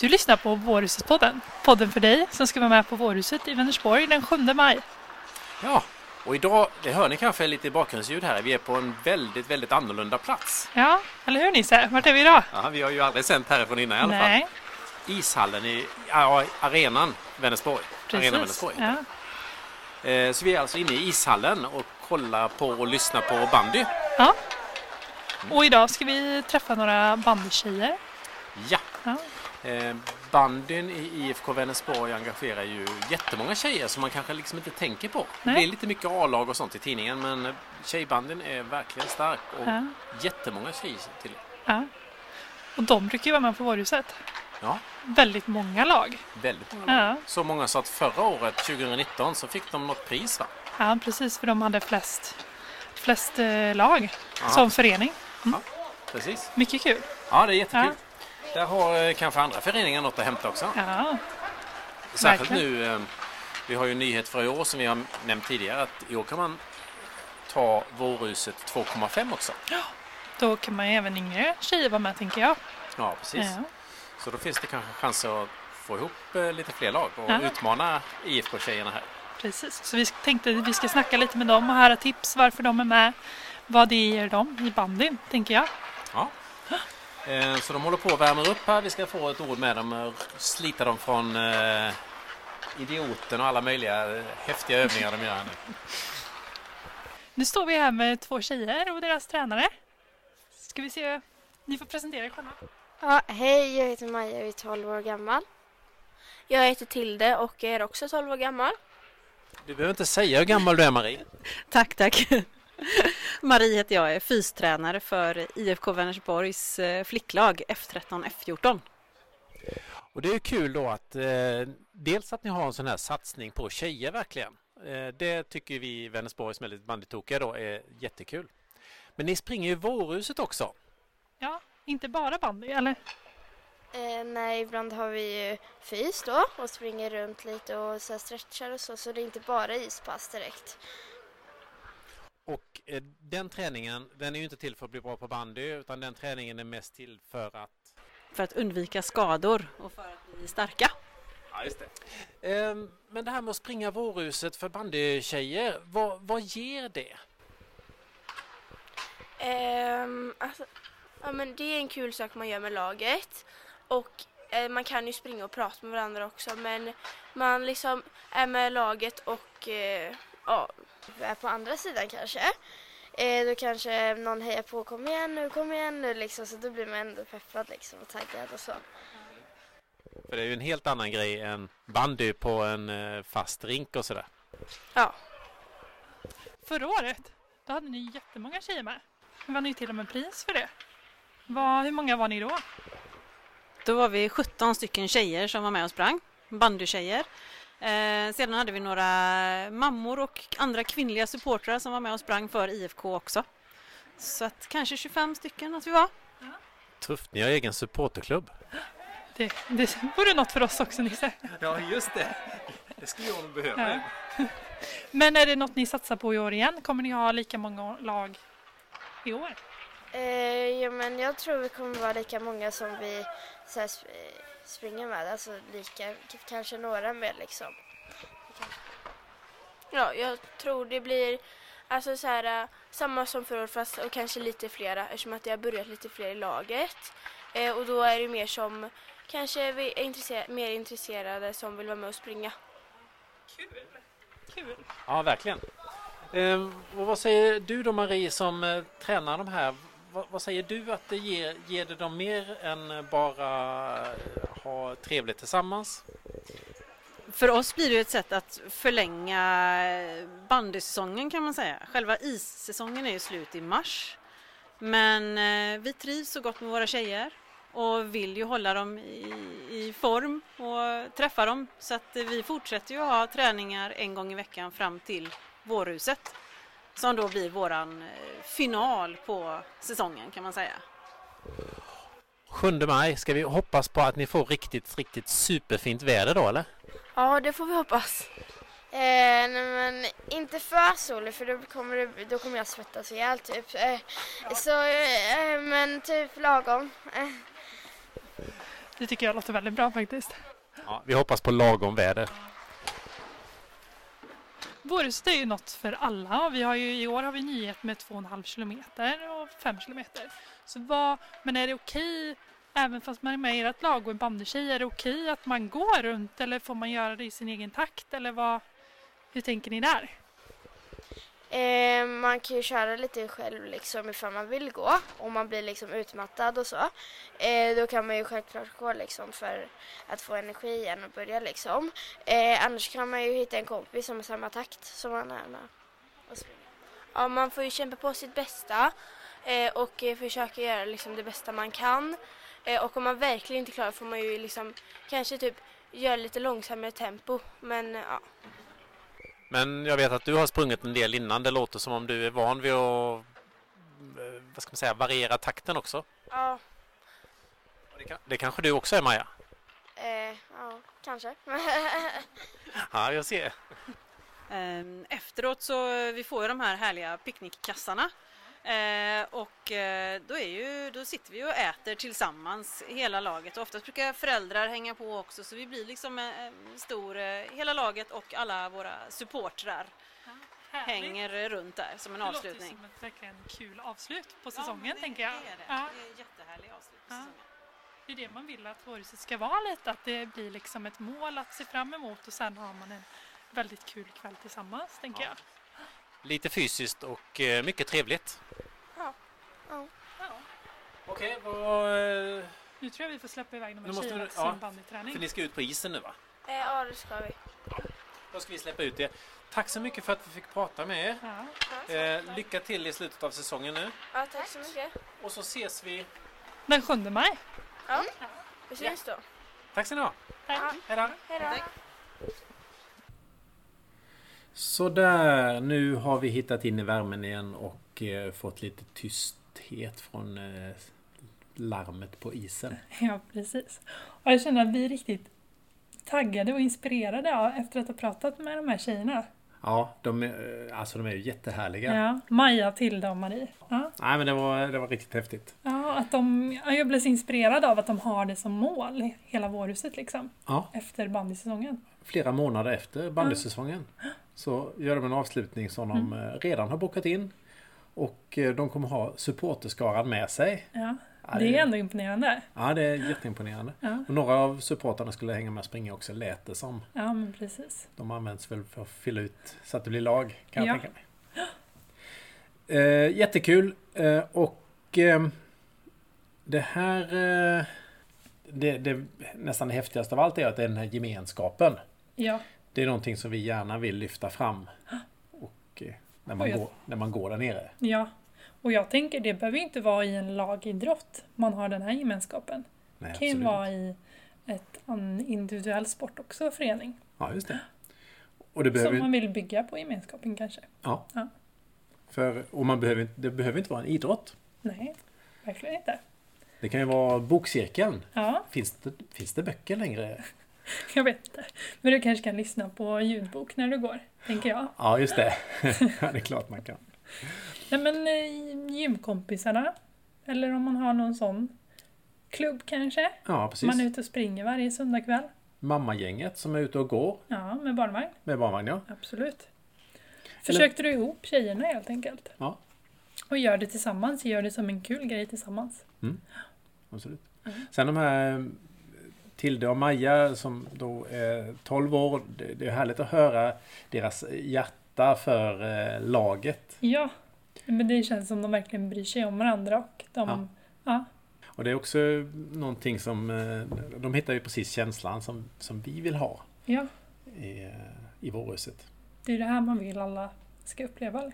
Du lyssnar på Vårhuset-podden. Podden för dig som ska vara med på Vårhuset i Vänersborg den 7 maj. Ja, och idag, det hör ni kanske lite i bakgrundsljud här, vi är på en väldigt, väldigt annorlunda plats. Ja, eller hur Nisse? Vart är vi idag? Ja, vi har ju aldrig sänt härifrån innan i alla Nej, fall. Ishallen i ja, arenan Vänersborg. Arena precis. Vänersborg. Ja. Eh, Så vi är alltså inne i ishallen och kollar på och lyssnar på bandy. ja. Och idag ska vi träffa några bandtjejer. Ja, Ja. Eh, bandyn i IFK Vänersborg engagerar ju jättemånga tjejer som man kanske liksom inte tänker på. Det Nej. blir lite mycket A-lag och sånt i tidningen men tjejbandyn är verkligen stark och Ja. jättemånga tjejer till. Ja. Och de brukar ju vara med på Vårhuset. Ja, Väldigt många lag. väldigt många lag. Ja. Så många så att förra året, 2019, så fick de något pris va? ja, precis. För de hade flest, flest eh, lag Ja. som förening. Precis. Mycket kul. Ja, det är jättekul. Där har eh, kanske andra föreningar något att hämta också. Ja, Särskilt verkligen. nu, eh, vi har ju en nyhet för i år som vi har nämnt tidigare att i år kan man ta Vårhuset 2,5 också. då kan man ju även yngre tjejer vara med tänker jag. Ja, precis. Ja. Så då finns det kanske chans att få ihop eh, lite fler lag och Ja. utmana IFK-tjejerna här. Precis, så vi tänkte att vi ska snacka lite med dem och höra tips varför de är med. Vad det ger dem i bandyn, tänker jag. Ja. Eh, Så de håller på att värma upp här. Vi ska få ett ord med dem och slita dem från eh, idioten och alla möjliga eh, häftiga övningar de gör här nu. Nu står vi här med två tjejer och deras tränare. Ska vi se, ni får presentera er själva. Ja, hej, jag heter Maja och är 12 år gammal. Jag heter Tilde och är också 12 år gammal. Du behöver inte säga hur gammal du är Marie. Tack, tack. Marie heter jag, är fystränare för IFK Vänersborgs eh, flicklag F13, F14. Och det är kul då att eh, dels att ni har en sån här satsning på tjejer verkligen. Eh, det tycker vi i Vänersborg som är lite bandytokiga då är jättekul. Men ni springer ju Vårhuset också. Ja, inte bara bandy, eller? Eh, nej, ibland har vi ju fys då och springer runt lite och så här stretchar och så, så det är inte bara ispass direkt. Och eh, den träningen, den är ju inte till för att bli bra på bandy utan den träningen är mest till för att För att undvika skador och för att bli starka. Ja, just det. Ehm, men det här med att springa Vårhuset för bandytjejer, vad, vad ger det? Ehm, alltså, ja, men det är en kul sak man gör med laget och eh, man kan ju springa och prata med varandra också men man liksom är med laget och eh, ja, är på andra sidan kanske. Eh, då kanske någon hejar på kom igen nu, kom igen nu liksom så då blir man ändå peppad liksom och taggad och så. För det är ju en helt annan grej än bandy på en eh, fast rink och sådär. Ja. Förra året, då hade ni jättemånga tjejer med. Ni vann ju till och med pris för det. Vad, hur många var ni då? Då var vi 17 stycken tjejer som var med och sprang, bandytjejer. Eh, sedan hade vi några mammor och andra kvinnliga supportrar som var med och sprang för IFK också. Så att kanske 25 stycken att vi var. Tufft, ni har egen supporterklubb. Det, det vore något för oss också Nisse. Ja, just det. Det skulle jag nog behöva. Ja. Men är det något ni satsar på i år igen? Kommer ni ha lika många lag i år? Eh, ja, men jag tror vi kommer vara lika många som vi så här, sp- eh, springer med. Alltså lika, kanske några mer liksom. Ja, jag tror det blir alltså så här, eh, samma som förra året fast och kanske lite flera eftersom att det har börjat lite fler i laget. Eh, och då är det mer som kanske vi är intresser- mer intresserade som vill vara med och springa. Kul! Ja, verkligen. Ehm, och vad säger du då Marie som eh, tränar de här? Vad, vad säger du att det ger? Ger det dem mer än bara eh, ha trevligt tillsammans? För oss blir det ett sätt att förlänga eh, bandysäsongen kan man säga. Själva issäsongen är ju slut i mars. Men eh, vi trivs så gott med våra tjejer och vill ju hålla dem i, i form och träffa dem. Så att vi fortsätter ju att ha träningar en gång i veckan fram till vårhuset. Som då blir våran eh, final på säsongen kan man säga. 7 maj, ska vi hoppas på att ni får riktigt, riktigt superfint väder då eller? Ja, det får vi hoppas. Eh, nej, men inte för soligt för då kommer, det, då kommer jag svettas ihjäl typ. Eh, så, eh, men typ lagom. Eh, Det tycker jag låter väldigt bra faktiskt. Ja, vi hoppas på lagom väder. Vårhuset är ju något för alla. Vi har ju, I år har vi nyhet med 2,5 kilometer och 5 kilometer. Så vad, men är det okej, även fast man är med i ert lag och en bandytjej, är det okej att man går runt eller får man göra det i sin egen takt? Eller vad, hur tänker ni där? Eh, man kan ju köra lite själv liksom ifall man vill gå. Om man blir liksom utmattad och så. Eh, då kan man ju självklart gå liksom för att få energi igen och börja liksom. Eh, annars kan man ju hitta en kompis som har samma takt som man är med. Och. Ja, man får ju kämpa på sitt bästa eh, och eh, försöka göra liksom det bästa man kan. Eh, och om man verkligen inte klarar får man ju liksom kanske typ göra lite långsammare tempo. Men ja. Men jag vet att du har sprungit en del innan. Det låter som om du är van vid att eh, vad ska man säga, variera takten också. Ja, Det, kan, det kanske du också är Maja? eh, ja kanske. Ja, jag ser. Ehm, Efteråt så vi får ju de här härliga picknickkassarna. Eh, och eh, då, är ju, då sitter vi och äter tillsammans hela laget. Och oftast brukar föräldrar hänga på också så vi blir liksom en stor, eh, hela laget och alla våra supportrar hänger runt där som en Det låter avslutning. som ett verkligen kul avslut på Ja, säsongen det- tänker jag. Det är det. Ja, Det är en jättehärlig avslut på Ja. säsongen. det är det man vill att vårhuset ska vara lite, att det blir liksom ett mål att se fram emot och sen har man en väldigt kul kväll tillsammans tänker Ja. jag. Lite fysiskt och mycket trevligt. Ja. Ja. Okej, vad... eh, Nu tror jag vi får släppa iväg de här tjejerna till ja, sin bandyträning. För ni ska ut på isen nu va? Eh, ja, det ska vi. Då ska vi släppa ut er. Tack så mycket för att vi fick prata med er. Ja. Eh, lycka till i slutet av säsongen nu. Ja, tack så mycket. Och så ses vi. Den 7 maj. Ja, vi syns då. Tack ska ni ha. Tack. Hej då. Sådär, nu har vi hittat in i värmen igen och eh, fått lite tysthet från eh, larmet på isen. Ja, precis. Och jag känner att vi är riktigt taggade och inspirerade efter att ha pratat med de här tjejerna. Ja, de är, eh, alltså de är ju jättehärliga. Ja, Maja, Tilda och Marie. Ja, Nej men det var, det var riktigt häftigt. ja, att de, ja, jag blev så inspirerad av att de har det som mål, hela vårhuset liksom, Ja, efter bandysäsongen. flera månader efter bandysäsongen så gör de en avslutning som de Mm. eh, redan har bokat in. Och eh, de kommer ha supporterskaran med sig. Ja, det är ändå imponerande. Ja, det är jätteimponerande. Ja, Och några av supportrarna skulle hänga med och springa också, lät det som. ja men precis. De används väl för att fylla ut så att det blir lag, kan jag Ja. tänka mig. Eh, jättekul. Eh, och eh, det här... Eh, det, det nästan det häftigaste av allt är att det är den här gemenskapen. Ja, Det är någonting som vi gärna vill lyfta fram. Och eh, när, man jag- går, när man går där nere. ja. Och jag tänker, det behöver inte vara i en lagidrott man har den här gemenskapen. Nej, Det kan ju vara i ett en individuell sport också, förening. Ja, just det. Och det behöver Som man vill bygga på gemenskapen kanske. Ja. Ja. För, och man behöver, det behöver inte vara en idrott. Nej, verkligen inte. Det kan ju vara bokcirkeln. Ja, Finns det, finns det böcker längre? Jag vet inte. Men du kanske kan lyssna på ljudbok när du går, tänker jag. Ja, just det. det är klart man kan. Nej men eh, gymkompisarna. Eller om man har någon sån klubb kanske. Ja, precis. Man är ute och springer varje söndagkväll. Mammagänget som är ute och går Ja, med barnvagn. med barnvagn, ja. Absolut. Försökte du ihop tjejerna helt enkelt. Ja. Och gör det tillsammans. Gör det som en kul grej tillsammans. Absolut. Mm. Sen de här Tilde och Maja som då är 12 år. Det är härligt att höra deras hjärta för eh, laget. Ja, men det känns som de verkligen bryr sig om varandra och de... Ja. Ja, Och det är också någonting som eh, de hittar ju precis känslan som, som vi vill ha ja, i, eh, i vårhuset. det är det här man vill alla ska uppleva.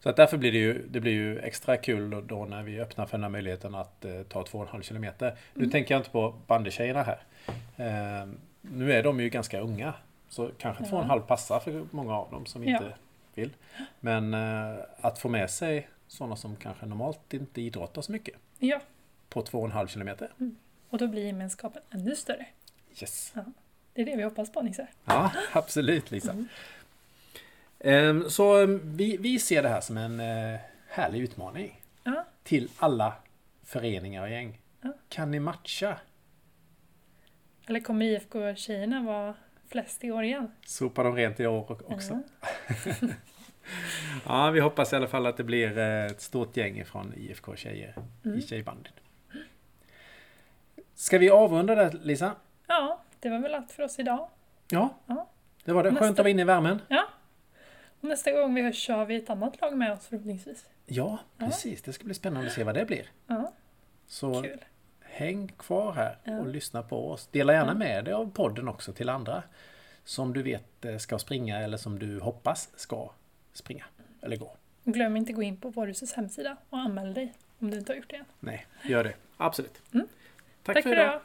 Så att därför blir det ju, det blir ju extra kul då, då när vi öppnar för den här möjligheten att eh, ta 2,5 kilometer. Nu Mm. tänker jag inte på bandytjejerna här. Eh, nu är de ju ganska unga. Så kanske Ja. 2,5 passar för många av dem som Ja. inte vill. Men eh, att få med sig sådana som kanske normalt inte idrottar så mycket Ja, på 2,5 kilometer. och då blir gemenskapen ännu större. Yes! Det är det vi hoppas på Nisse. Ja, absolut Lisa. Mm. Ehm, Så eh, vi, vi ser det här som en eh, härlig utmaning. Ja, till alla föreningar och gäng. Ja. Kan ni matcha Eller kommer IFK-tjejerna vara flest i år igen? Sopar de rent i år också? Ja. Ja, vi hoppas i alla fall att det blir eh, ett stort gäng från IFK Tjejer Mm. i tjejbandyn. Ska vi avrunda där Lisa? Ja, det var väl allt för oss idag. Ja, Ja. det var det. Skönt Nästa- att vara inne i värmen. Och nästa gång vi hörs så har vi ett annat lag med oss förhoppningsvis. Ja, Ja. precis. Det ska bli spännande att se vad det blir. Ja, Så kul. häng kvar här Ja. och lyssna på oss. Dela gärna Ja. med dig av podden också till andra som du vet eh, ska springa eller som du hoppas ska springa eller gå. Glöm inte gå in på Vårhusets hemsida och anmäl dig om du inte har gjort det än. Nej, gör det. Absolut. Mm. Tack, Tack för för idag. idag!